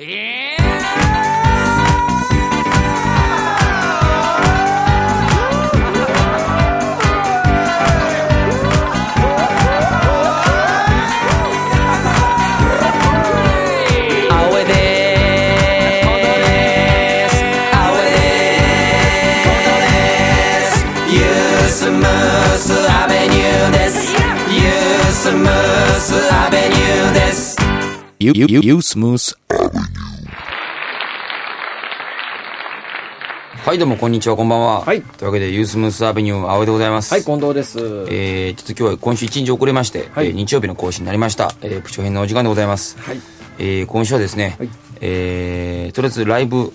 ユーユースムースアベニューです。ユユユースムースはい、どうも、こんにちは、こんばんは。はいというわけで、ユースムースアベニュー、青江でございます。はい、近藤です。えー、ちょっと今日は今週一日遅れまして、はいえー日曜日の更新になりました。えー、プチョ編のお時間でございます。はい。えー、今週はですね、はいえー、とりあえずライブ、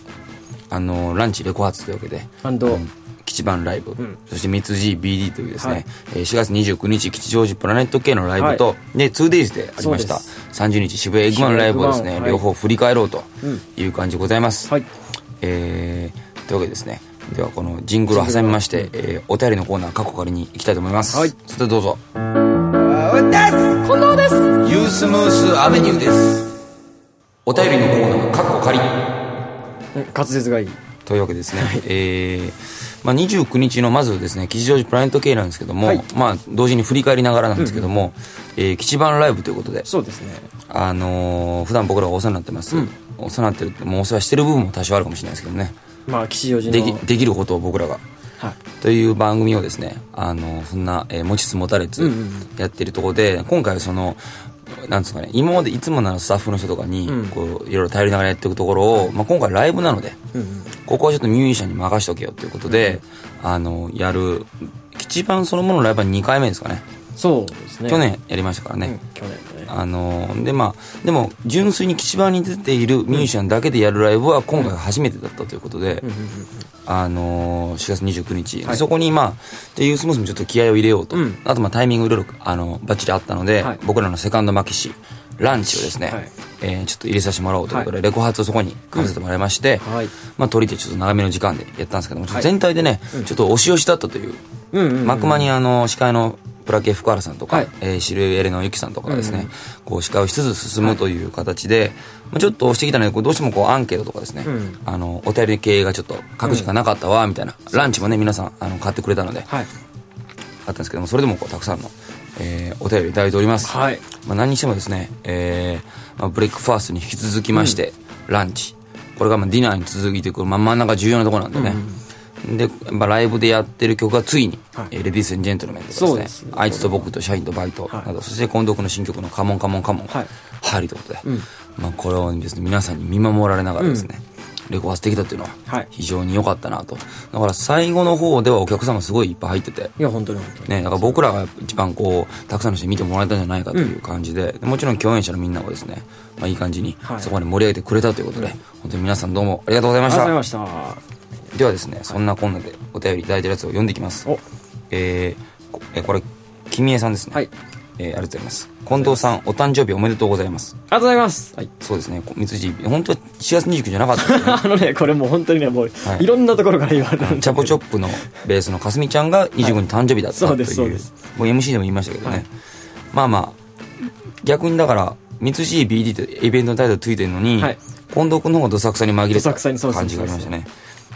あの、ランチレコ発というわけで、アンドうん吉番ライブ、んそして三つ GBD というですね、はいえー4月29日吉祥寺プラネット系のライブと、はで 2days でありましたそうで30日渋谷エッグマンのライブをですね、両方振り返ろうとうんいう感じでございます、はい。えー、というわけでですね。ではこのジングルを挟みまして、えーお便りのコーナー過去仮に行きたいと思います。はい。それではどうぞ。ユースムースアベニューです。お便りのコーナー過去仮。うん滑舌がいい。というわけでですね、えーまあ、29日のまずですね吉祥寺プラネット系なんですけども、はい。まあ、同時に振り返りながらなんですけども、えー吉番ライブということで、そうですね。あのー普段僕らがお世話になってます、お世話になってるもうお世話してる部分も多少あるかもしれないですけどねまあ、吉祥寺での。きできることを僕らがはい。という番組をですねあのそんな、えー持ちつ持たれつやってるところで、今回はそのなんですかね今までいつもならスタッフの人とかに、うんこういろいろ頼りながらやっていくところを、まあ、今回ライブなので。ここはちょっとミュージシャンに任しとけよということで、あのやる一番そのもののライブは2回目ですかねそうですね。去年やりましたからね、うん。去年。あのでまあでも純粋に吉番に出ているミュージシャンだけでやるライブは今回が初めてだったということで、うん。うん。うん。あのー、4月29日、はい。そこにまあでユースモスもちょっと気合を入れようと、うん。あとまあタイミングいろいろあのバッチリあったので、はい。僕らのセカンドマキシランチをですね、はい。えーちょっと入れさせてもらおうということで、レコ発をそこにかぶせてもらいまして、はい。まあ撮り手ちょっと長めの時間でやったんですけども全体でね、ちょっと押し押しだったという、うん。うん。うん。幕間にあの司会のプラケ福原さんとか、はい。えー、シルエレのゆきさんとかがですね、うん。うんこう司会をしつつ進むという形で、まあ、ちょっと押してきたのでこうどうしてもこうアンケートとかですね、うん。あのお便り系がちょっと書く時間なかったわみたいな、ランチもね皆さんあの買ってくれたので、はい。あったんですけどもそれでもこうたくさんの、えーお便りいただいております、はい。まあ、何にしてもですね、えーまあ、ブレイクファーストに引き続きまして、ランチ。これがまあディナーに続いてくる、まあ、真ん中重要なところなんでね、で、まあ、ライブでやってる曲がついに「はい。えーレディース・ジェントルメン」とかそうですね。あいつと僕と社員とバイト」はい。など、そして近藤君の新曲の「カモンカモンカモン」はい。入りということで、うん。まあ、これをですね皆さんに見守られながらですね、レコ発できたっていうのははい。非常に良かったなと。だから最後の方ではお客様すごいいっぱい入ってて。いや、本当に本当に。ね、だから僕らが一番こうたくさんの人に見てもらえたんじゃないかという感じで、でもちろん共演者のみんなもですね、まあ、いい感じにはい。そこまで盛り上げてくれたということで、本当に皆さんどうもありがとうございました。ありがとうございました。ではですねそんなこんなでお便りいただいてるやつを読んでいきます。お。えーこえーこれ君江さんですね。はい。えーありがとうございます。近藤さんお誕生日おめでとうございます。ありがとうございます。はい。そうですね。こ三辻本当は4月29じゃなかった。ね あのね、これもう本当にね、もう、はい。いろんなところから言われるチャポチョップのベースのかすみちゃんが25日誕生日だったという、そうですそうです。もう MC でも言いましたけどね、はい。まあまあ逆にだから三菱 BD ってイベントのタイトルついてるのに、はい。近藤君の方がどさくさに紛れたそう感じがありましたね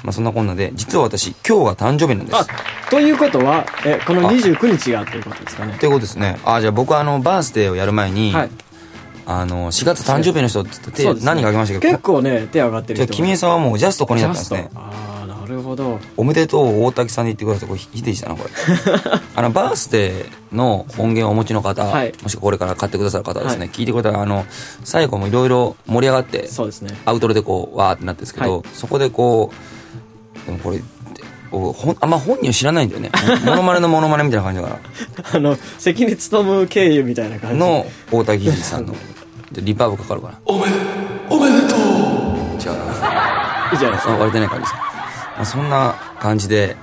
まあそんなこんなで実は私今日が誕生日なんです。あ、ということは、え、この29日がということですかね。と。いうことですね。あじゃあ僕はあのバースデーをやる前に、はい。あの4月誕生日の人って手ね。何か挙げましたけ？ど結構ね、手上がってる人が。じゃあ君江さんはもうジャストこれになったんですね。ああ、なるほど。おめでとう大滝さんで言ってくださいこれヒデジだなこれ。あのバースデーの音源をお持ちの方、はい。もしくはこれから買ってくださる方はですね、はい。聞いてくれたらあの最後もいろいろ盛り上がってそうですね。アウトロでこうわーってなってですけど、はい。そこでこうでもこれこうほんあんま本人を知らないんだよね。モノマネのモノマネみたいな感じだか あの、関根勤経由みたいな感じ。らの大滝秀治さんの。でリバーブかかるかなおめおめでとう。違うないいじゃないですか。あ割れてない感じです。か、まあ、そんな感じで、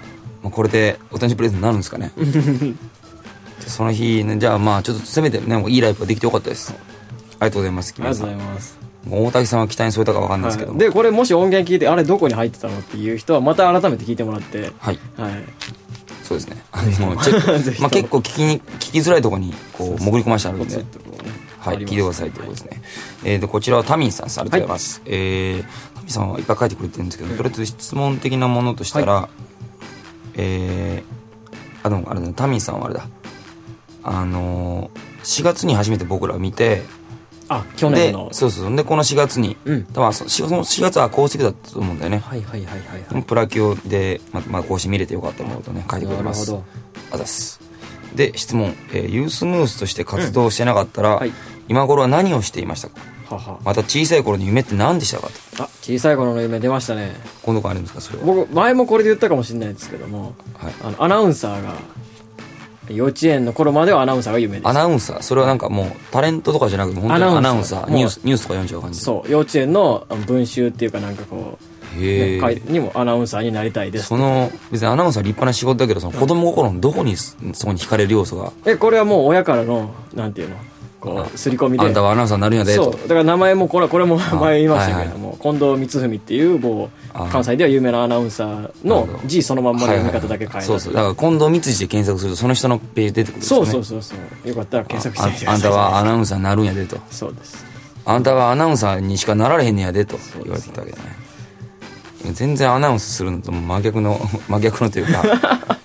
まあ、これでお誕生日プレゼントになるんですかね。でその日ねじゃあまあちょっとせめてねもういいライブができてよかったです。ありがとうございますありがとうございまます。大滝さんは期待に添えたか分かんないですけども。はい。で、これもし音源聞いて、あれどこに入ってたのっていう人は、また改めて聞いてもらって、はい。はい。そうですね。あのチェック。まあ、結構聞きに聞きづらいところにこう潜り込ましてあるんでね。はい、聞いてくださいということですね。えー、で、こちらはタミンさんです。ありがとうございます。えー、タミンさんはいっぱい書いてくれてるんですけど、とりあえず質問的なものとしたら、えー、あ、でもあれだね、タミンさんはあれだ。あのー、4月に初めて僕らを見て、あ去で年の。そうそうでこの4月に、うん。多分そその4月は公式だったと思うんだよね、はいはいはいはい。はいプラキオで、ままあ、公式見れてよかったものとね書いてくれてます。なるほあざっす。で質問、えーユースムースとして活動してなかったら、はい。今頃は何をしていましたか？はは。また小さい頃の夢って何でしたか？とあ小さい頃の夢出ましたね。今度からあるんですかそれは？僕前もこれで言ったかもしれないですけどもはい。あのアナウンサーが幼稚園の頃まではアナウンサーが夢でしたアナウンサー？それはなんかもうタレントとかじゃなくて本当にアアナウンサー？ニュースニュースとか読んじゃう感じ？そう。幼稚園の文集っていうかなんかこう、へえにもアナウンサーになりたいです。その別にアナウンサーは立派な仕事だけどその子供心のどこにそこに惹かれる要素が？えこれはもう親からのなんていうの？こう刷り込みで。あんたはアナウンサーになるんやで。とそう。だから名前もこれこれも前言いましたけはいども、近藤光文っていうもあう関西では有名なアナウンサーの字そのまんまの読み方だけ変えたそうそう。だから近藤光次で検索するとその人のページ出てくるんですよね。そうそうそうそう。よかったら検索してみてくああんたはアナウンサーになるんやでと。そうです。あんたはアナウンサーにしかなられへんねやでと言われてきたわけだね。全然アナウンスするのと真逆の真逆のというか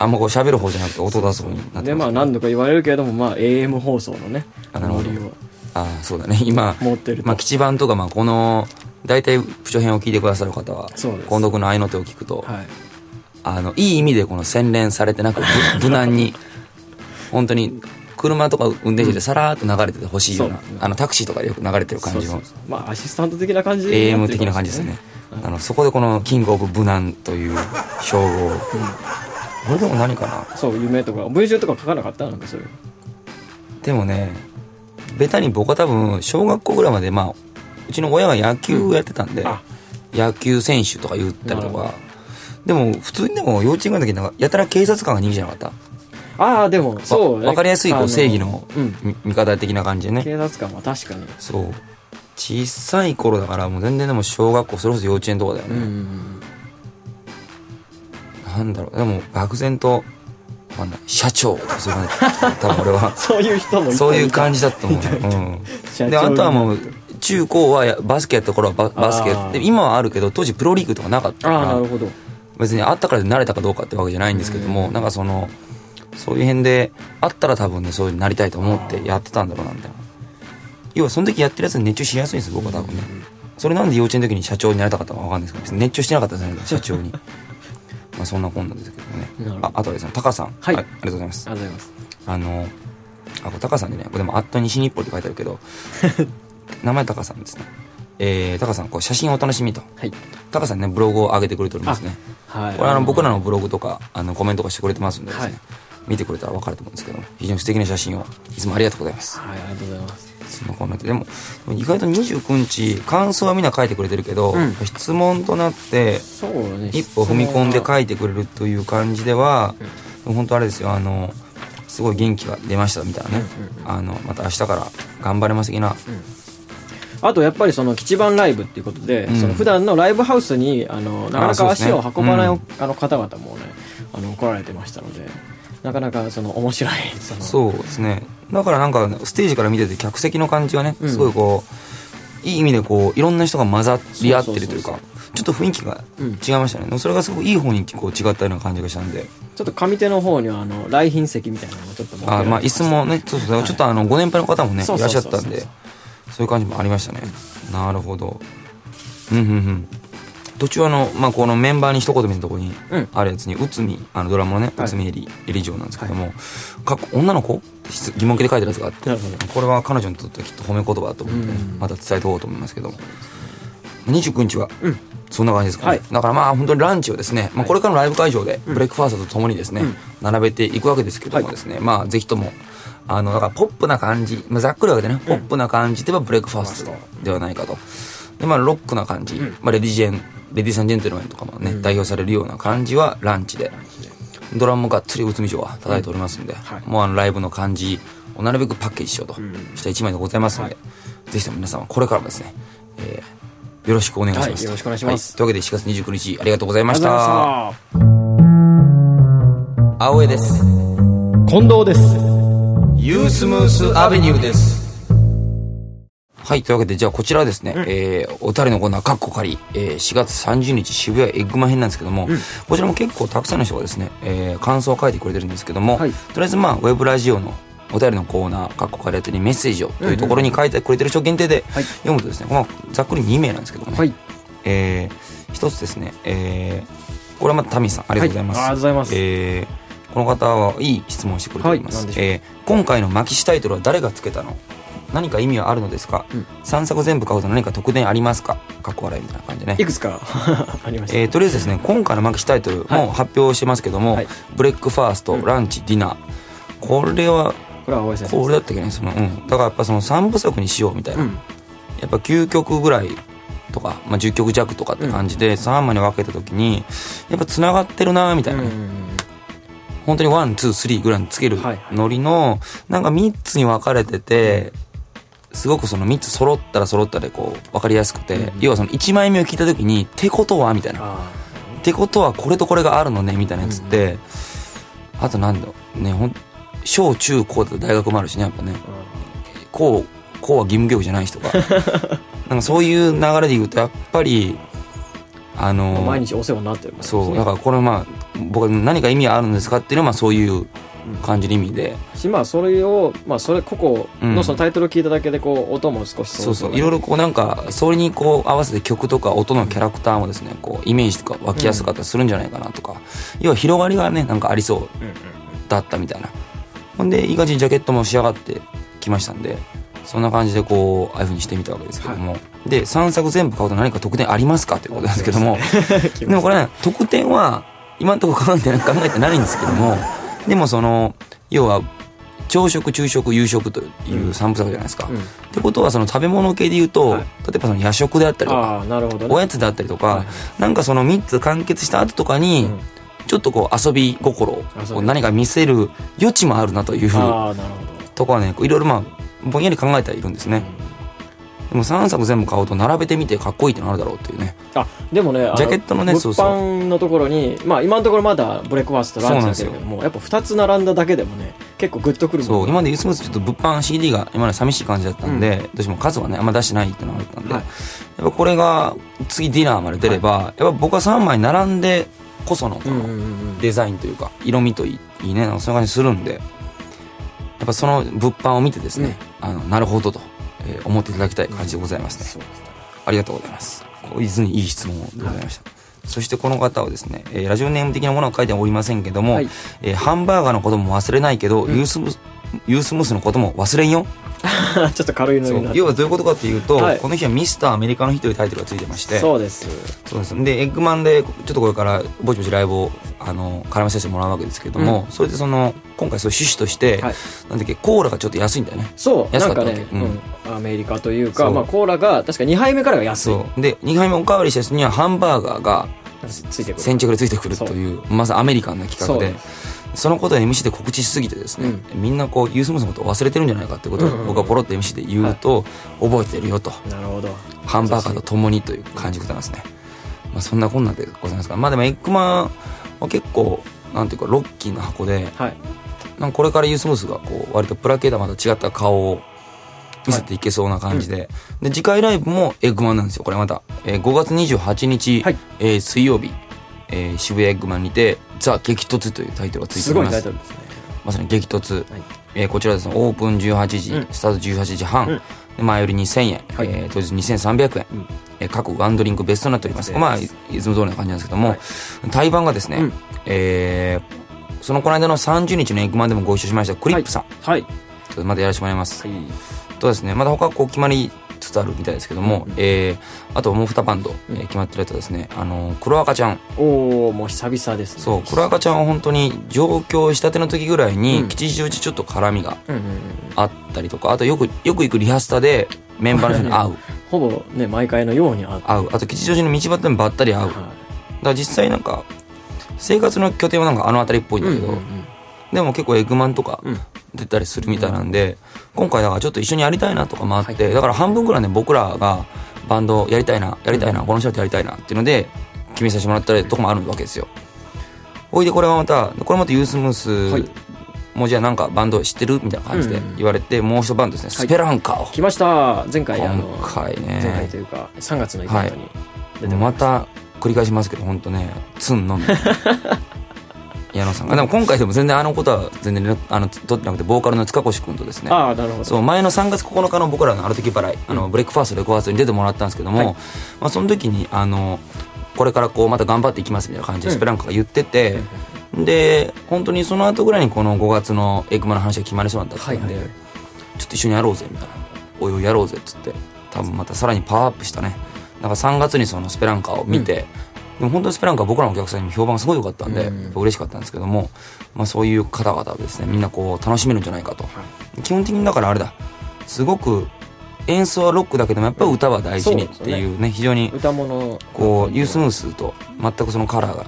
あんまこう喋る方じゃなくて音出す方になってでまあ何度か言われるけれどもまあ AM 放送のねあなるほど。ああそうだね。今持ってると。まあ基地版とかまあこの大体プチョ編を聞いてくださる方は近藤君の愛の手を聞くと、はい。あのいい意味でこの洗練されてなくぶ 無難に本当に車とか運転しててさらーっと流れててほしいような、そう。あのタクシーとかでよく流れてる感じのまあアシスタント的な感じにな AM 的な感じですね、あのそこでこのキングオブ無難という称号を、これでも何かな？そう夢とか。文集とか書かなかったなんかそういうでもねベタに僕は多分小学校ぐらいまでまあうちの親が野球やってたんで、あ。野球選手とか言ったりとか。でも普通にでも幼稚園の時なんかやたら警察官が人気じゃなかった。ああでもそうね。わかりやすいこあう正義のうん。み味方的な感じでね。警察官は確かに。そう。小さい頃だからもう全然でも小学校それこそ幼稚園とかだよね、うんうんなんだろう。でも漠然とわかんない社長。とかそういう感じ。多分俺は。そういう人もそういう感じだと思う、うん、であとはもう中高はやバスケやった頃はババスケで今はあるけど当時プロリーグとかなかったから。ああなるほど。別にあったからで慣れたかどうかってわけじゃないんですけども、なんかそのそういう辺であったら多分ねそういうのなりたいと思ってやってたんだろうなみたいな要はその時やってるやつに熱中しやすいんです僕は多分ね、それなんで幼稚園の時に社長になりたかったかわかんないですけど熱中してなかったですね社長に まあそんなこんなんですけどね。ああとはですねタカさん。はい。ありがとうございます。ありがとうございます。あのあこれタカさんでねこれでも「アット西日暮里」って書いてあるけど 名前タカさんですね。えー、タカさんこう写真をお楽しみと。はい。タカさんねブログを上げてくれておりますね。はい。これあの僕らのブログとかあのコメントとかしてくれてますんでですね、はい見てくれたら分かると思うんですけど非常に素敵な写真を。いつもありがとうございます。はいありがとうございます。そんなこんなででも意外と29日感想はみんな書いてくれてるけど、うん。質問となって一歩踏み込んで書いてくれるという感じでは、本当あれですよあのすごい元気が出ましたみたいなね、あのまた明日から頑張れます的な、あとやっぱりその基地版ライブっていうことで、うん。その普段のライブハウスにあのなかなか足を運ばないうん。あの方々もねあの来られてましたのでなかなかその面白い そうですね。だからなんかステージから見てて客席の感じがねうん。すごいこう、いい意味でこういろんな人が混ざり合ってるというかちょっと雰囲気がうん。違いましたね、それがすごくいい方にこう違ったような感じがしたんで。ちょっと上手の方にはあの来賓席みたいなのもちょっとあまあ椅子もねそうそうちょっとあのご年配の方もねいらっしゃったんでそういう感じもありましたね。なるほど。うんうんうん途中あの、まあ、このメンバーに一言目のところにうん。あるやつに内海あのドラマのねはい。内海エリエリ嬢なんですけども、か女の子疑問形で書いてるやつがあってこれは彼女にとってはきっと褒め言葉だと思うんで、うん。また伝えておこうと思いますけども。29日は、うん。そんな感じですかね、はい。だからまあ本当にランチをですね、まあ、これからのライブ会場でブレックファーストとともにですね、並べていくわけですけどもですね、まあぜひともあのだからポップな感じ、まあ、ざっくりわけでね、ポップな感じではブレックファーストではないかと。でまあロックな感じ、まあ、レディジェンレディーサンジェントルメンとかもね、代表されるような感じはランチで。ドラムもがっつり内海城は叩いておりますんで、はい。もうあのライブの感じをなるべくパッケージしようとした一枚でございますので、ぜひとも皆さんはこれからもですね、えーよろしくお願いします、はいよろしくお願いします。はというわけで4月29日ありがとうございましありがとうございたました。青江です。近藤です。ユースムースアベニューですはい、というわけで、じゃあこちらはですね、えー、おたりのコーナー、カッコ仮、えー、4月30日渋谷エッグマン編なんですけども、こちらも結構たくさんの人がですね、えー、感想を書いてくれてるんですけども、はい。とりあえずまあ、ウェブラジオのお便りのコーナー、カッコ仮宛てにメッセージをというところに書いてくれてる人限定ではい。読むとですね、まあ、ざっくり2名なんですけどもね、はい。えー、一つですね、えー、これはまたタミさん、ありがとうございます。はいありがとうございます。えー、この方はいい質問をしてくれております。はい。えー今回の巻きしタイトルは誰がつけたの？何か意味はあるのですか、うん。3作全部買うと何か特典ありますか？かっこ笑いみたいな感じでね。い。くつか。ありました、えー、とりあえずですね、今回の巻きしタイトルはい。も発表してますけども、はい。ブレックファースト、うん。ランチ、ディナー。これは、これは大江これだったっけね、その、うん。だからやっぱその3部作にしようみたいな。うん。やっぱ9曲ぐらいとか、まあ、10曲弱とかって感じで3枚に分けた時にやっぱつながってるなみたいなね、本当に one two three ぐらいにつけるはいはい。ノリのなんか3つに分かれててすごくその3つ揃ったら揃ったでこう分かりやすくて、うん要はその1枚目を聞いた時に「ってことは?」みたいな「っあてことはこれとこれがあるのね」みたいなやつって、あとなんだろうねほん小中高だと大学もあるしねやっぱね。ーこう、こうは義務教育じゃないしとか。なんかそういう流れで言うと、やっぱり、あのまあ毎日お世話になってるね。そう、だからこれまあ、僕は何か意味あるんですかっていうのは、まあそういう感じの意味で、しまあそれをまあそれ個々うんのそのタイトルを聞いただけでこう音も少しそうそう、いろいろこうなんか、それにこう合わせて曲とか音のキャラクターもですね、こうイメージとか湧きやすかったりするんじゃないかなとか、要は広がりがね、なんかありそううんうんだったみたいな。ほんで、いい感じにジャケットも仕上がってきましたんで、そんな感じでこう、ああいう風にしてみたわけですけども。で、3作全部買うと何か特典ありますかっていうことなんですけども、でもこれね、特典は、今のところ考えて考えてないんですけども、でもその、要は、朝食、昼食、夕食という3部作じゃないですか。うん。ってことは、その食べ物系で言うと、はい。例えばその夜食であったりとか、ね。おやつであったりとか、はい。なんかその3つ完結した後とかに、うん。ちょっとこう遊び心を何か見せる余地もあるなというああなるほど。とこはね、いろいろまあ、ぼんやり考えてはいるんですね。でも3作全部買うと並べてみてかっこいいってのあるだろうっていうね。あでもねあジャケットのね物そうそう。販のところにまあ今のところまだブレックファーストランチだけれどもやっぱ2つ並んだだけでもね結構グッとくるもそう、の今までユースムースちょっと物販 CD が今まで寂しい感じだったんで、どうしても数はね、あんま出してないっていうのがあったんで、はい。やっぱこれが次ディナーまで出れば、やっぱ僕は3枚並んでこそのデザインというか、色味といいいいね、そんな感じするんで、やっぱその物販を見てですね、あの、なるほどと、えー思っていただきたい感じでございますね。ありがとうございます。こう実にいい質問でございました。そしてこの方はですね、えーラジオネーム的なものは書いてはおりませんけども、はいえーハンバーガーのことも忘れないけど、ユースムユースムースのことも忘れんよ。ちょっと軽いのに要はどういうことかっていうと、はい。この日はミスターアメリカの日というタイトルがついてまして、そうです。そうです。で、エッグマンで、ちょっとこれから、ぼちぼちライブを、あの、絡めさせてもらうわけですけども、それでその、今回そういう趣旨として、はい。なんだっけ、コーラがちょっと安いんだよね。そう。安かなんかね、ったわけうん。うん。アメリカというか、まあ、コーラが確か2杯目からが安い。そう。で、2回目おかわりしたやつにはハンバーガーが先着でついてくるという、まずアメリカンな企画でそのことを MC で告知しすぎてですね、みんなこう、ユースムースのことを忘れてるんじゃないかってことを僕がポロッと MC で言うと、覚えてるよと。なるほど。ハンバーガーと共にという感じでございますね。まあそんなこんなでございますが、まあでもエッグマンは結構、なんていうか、ロッキーな箱で、はい。なんかこれからユースムースがこう、割とプラ系とはまた違った顔を見せていけそうな感じで、で、次回ライブもエッグマンなんですよ、これまた。えー5月28日、はい。えー水曜日、えー渋谷エッグマンにて、ザ・激突というタイトルがついてすごいおります。タイトルですね。まさに激突。はい。えーこちらですね、オープン18時、うん。スタート18時半、うん。で前より2000円、はい。えー当日2300円、うん。えー各ワンドリンクベストになっております。まあ、いいつも通りな感じなんですけども、はい。対バンがですね、うん。えーそのこの間の30日のエッグマンでもご一緒しました、クリップさん、はい。ちょっとまだやらせてもらいます。はい。とですね、まだ他こう決まりつつあるみたいですけども、うんえーあともう2バンド、えー決まってるやつはですね、あの、黒赤ちゃん、おおもう久々ですね。そう、黒赤ちゃんは本当に上京したての時ぐらいに、うん。吉祥寺ちょっと絡みがあったりとか、あとよく、よく行くリハスタでメンバーの人に 会う。ほぼね毎回のように会う。会う。あと吉祥寺の道端でもばったり会う。だかはら実際なんか、生活の拠点はなんかあの辺りっぽいんだけど、いうんうんうん。でも結構エグマンとかうん出たりするみたいなんで、今回だからちょっと一緒にやりたいなとかもあって、だから半分ぐらいね、僕らがバンドやりたいな、やりたいな、この人とやりたいなっていうので、決めさせてもらったりとかもあるわけですよ。ほいでこれはまた、これまたユースムース、はい。もうじゃあなんかバンド知ってるみたいな感じで言われて、もう一バンドですね、スペランカを。来ました。前回あの今回ね。前回というか3月のイベントに出てもらいまた。繰り返しますけど本当ねツンのみ 矢野さんが。でも今回でも全然あのことは全然あの取ってなくてボーカルの塚越君とですね。ああなるほど。そう前の3月9日の僕らのある時払い、あのブレックファーストレコ発に出てもらったんですけども、はい。まあ、その時にあのこれからこうまた頑張っていきますみたいな感じでスペランカが言ってて、で本当にその後ぐらいにこの5月のエクマの話が決まりそうだったんで、はいはいはい。ちょっと一緒にやろうぜみたいな。おいおいやろうぜっつって。多分またさらにパワーアップしたね。なんか3月にそのスペランカを見て、でも本当にスペランカは僕らのお客さんにも評判がすごい良かったんで、うん。嬉しかったんですけども、まあ、そういう方々はですねみんなこう楽しめるんじゃないかと、基本的にだからあれだ。すごく演奏はロックだけどもやっぱり歌は大事にっていうね非常に歌物。こうユースムースと全くそのカラーが、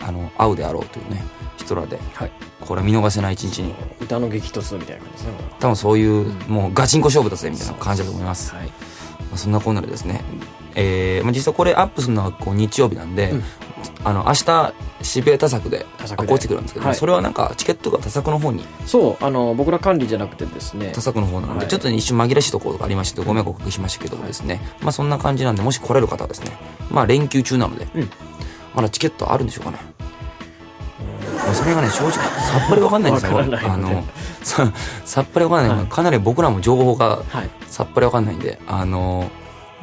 うん。あの合うであろうというね人らではい。これ見逃せない一日に。歌の激突みたいな感じですね多分そういう、もうガチンコ勝負だぜみたいな感じだと思います、はい。まあ、そんなこんなでですね、えーまあ、実際これアップするのはこう日曜日なんで、うん。あの明日渋谷多作でア多作で。コースティックなんですけども、はい。それはなんかチケットが多作の方にそうあの僕ら管理じゃなくてですね。多作の方なんで、はい。ちょっとね一瞬紛らわしいところがありましてご迷惑をおかけしましたけどもですね、まあそんな感じなんでもし来れる方はですねまあ連休中なので、うん。まだチケットあるんでしょうかね。まあそれがね正直さっぱりわかんないんですよ。あのささっぱりわかんない、はい。かなり僕らも情報がはい。さっぱりわかんないんであの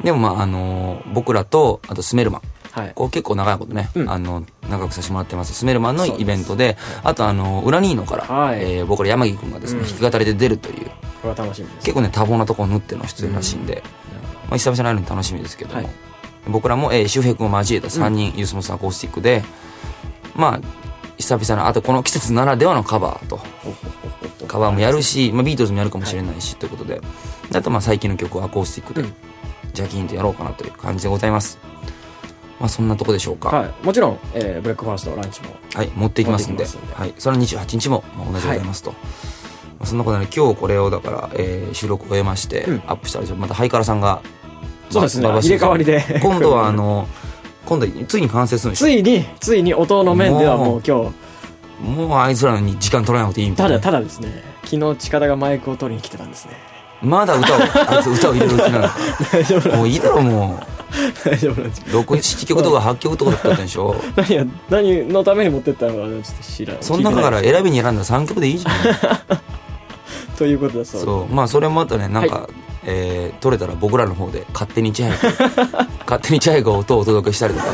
でもまああの僕らとあとスメルマン。はい。こう結構長いことね、うん。あの長くさせてもらってます。スメルマンのイベントであとあの裏ニーノから、はい。えー僕ら山木君がですね、うん。弾き語りで出るという。これは楽しみ結構ね多忙なところを縫っての出演らしいんで、まあ、久々に会えるの楽しみですけども、はい。僕らも、えー、周平君を交えた3人、ユースモスアコースティックでまあ久々のあとこの季節ならではのカバーとカバーもやるし、まあ、ビートルズもやるかもしれないし、ということで。であとまあ最近の曲をアコースティックで、うんジャキーンとやろうかなという感じでございます。まあそんなとこでしょうか。はい。もちろん、えーブレックファーストランチもはい、持っていきますんで、んで。はい、それは28日もまあ同じでございますと。まあそんなことで、今日これをだから、えー収録を終えまして、うん。アップしたら、またハイカラさんが、そうですね。まあ入れ替わりで。今度はあの、今度ついに完成するんですよ。ついについに音の面ではもう。今日。もうあいつらに時間取らなくていいみたいな。ただただですね。昨日近田がマイクを取りに来てたんですねまだ歌を、あいつ歌を入れる気なの？大丈夫もういいだろ、も大丈夫なんですう。6、7曲とか8曲とかだったんでしょ？何や何のために持ってったのかちょっと知らないその中から選びに選んだ3曲でいいじゃん。ということだそうそう。まあ、それもまたね、なんか、はえー、撮れたら僕らの方で勝手にチャイが、勝手にチャイが音をお届けしたりとか、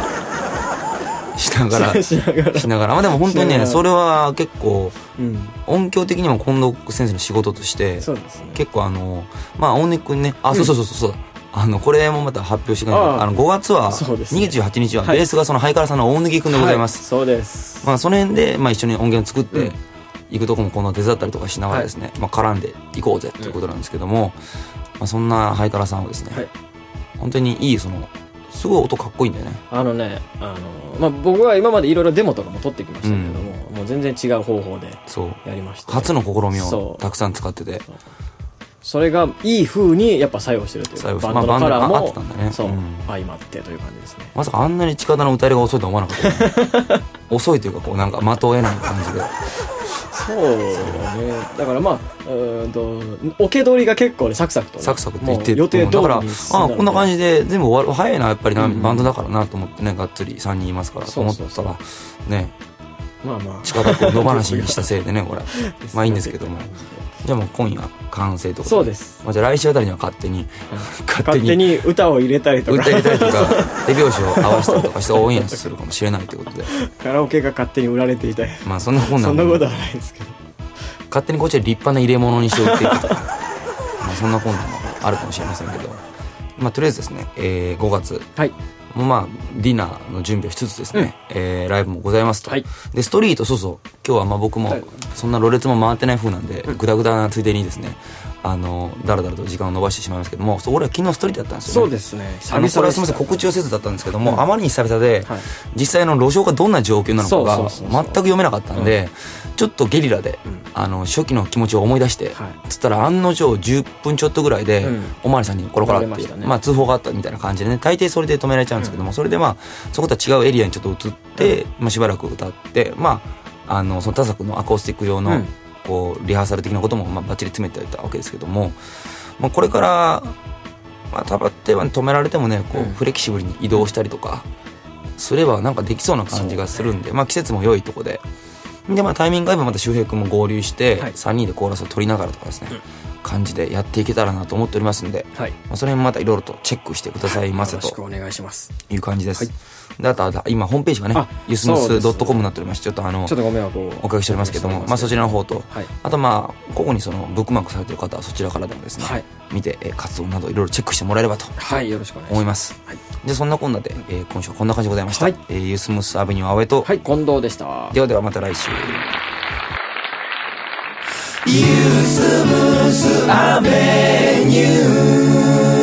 しながら、しながら。しながら。まあでも本当にね、それは結構、うん。音響的にも近藤先生の仕事として、ね。結構あの、まあ、大根くんね、あ、そうそうそうそうそう。あの、これもまた発表してくれあの、5月は、そうですね。28日は、はい。ベースがそのハイカラさんの大貫くんでございます。はいそうです。まあ、その辺で、まあ、一緒に音源を作っうん。て、行くとこもこの手伝ったりとかしながらですね、まあ、絡んでいこうぜということなんですけども、まあ、そんなハイカラさんをですね、はい。本当にいい、その、すごい音かっこいいんだよね。あのねあのまあ僕は今までいろいろデモとかも撮ってきましたけれども、もう全然違う方法でそう。やりました。初の試みをたくさん使ってて、それがいい風にやっぱ作用してるというバンドのカラーもってたんだね。そう、うん。相まってという感じですね。まさかあんなに近田の歌いが遅いとは思わなかったよね。遅いというか、こう、なんか的を得ない感じで。そうね。だからまあうーんとオケ取りが結構ねサクサクとね、サクサクって言って予定通りだから、あこんな感じで全部終わる、早いな、やっぱりな、うんバンドだからなと思ってね、がっつり3人いますから、と思ったら、ね、まあまあ。近田君野放しにしたせいでね、これ。まあいいんですけども。じゃあもう今夜完成とか。そうです。まあじゃあ来週あたりには勝手に、勝勝手に歌を入れたりとか。歌いたりとか、手拍子を合わせたりとかしてオンエアするかもしれないということで。カラオケが勝手に売られていたり。まあそんなこんなそんなことはないですけど。勝手にこっちで立派な入れ物にして売っていくとかまあそんなこんなもあるかもしれませんけど。まあとりあえずですね、えー5月。はいまあディナーの準備をしつつですね、えーライブもございますと、はい。でストリートそうそう今日はまあ僕もはい。そんなろれつも回ってない風なんで、グダグダなついでにですねあのだらだらと時間を延ばしてしまいますけどもそう俺は昨日ストリートだったんですよね。そうですね。あのこれはすみません告知をせずだったんですけども、うん。あまりに久々で、はい。実際の路上がどんな状況なのかが全く読めなかったんで、ちょっとゲリラで、うん。あの初期の気持ちを思い出して、はい。つったら案の定10分ちょっとぐらいで、うん。おまわりさんにコロコロってまね。まあ、通報があったみたいな感じでね大抵それで止められちゃうんですけども、それでまあそことは違うエリアにちょっと移って、まあ、しばらく歌ってまああのその田作のアコースティック用の、うんこうリハーサル的なこともまあバッチリ詰めておいたわけですけども、まあ、これから、まあ、たばっては止められてもねこううん。フレキシブルに移動したりとかすればなんかできそうな感じがするんで、まあ、季節も良いとこで。でまあ、タイミング合えばまた周平君も合流して、はい。3人でコーラスを取りながらとかですね、感じでやっていけたらなと思っておりますんで、はい。まあ、それもまたいろいろとチェックしてくださいませとよろしくお願いします。いう感じです。はいであとは今ホームページがねあ、ユスモそうですス .com になっておりまして、ちょっとあのちょっ、とご迷惑をおかけしておりますけども、まあそちらの方と、はい。あとまあ、ここにそのブックマークされてる方はそちらからでもですね、はい見て、えー活動などいろいろチェックしてもらえればとはい、よろしくお願いしまます。はいで、そんなこんなで、えー今週はこんな感じでございました。はいえーユスモスアベニューアウェイと、す。はい、近藤でした。ではではまた来週。ユースムースアベニュー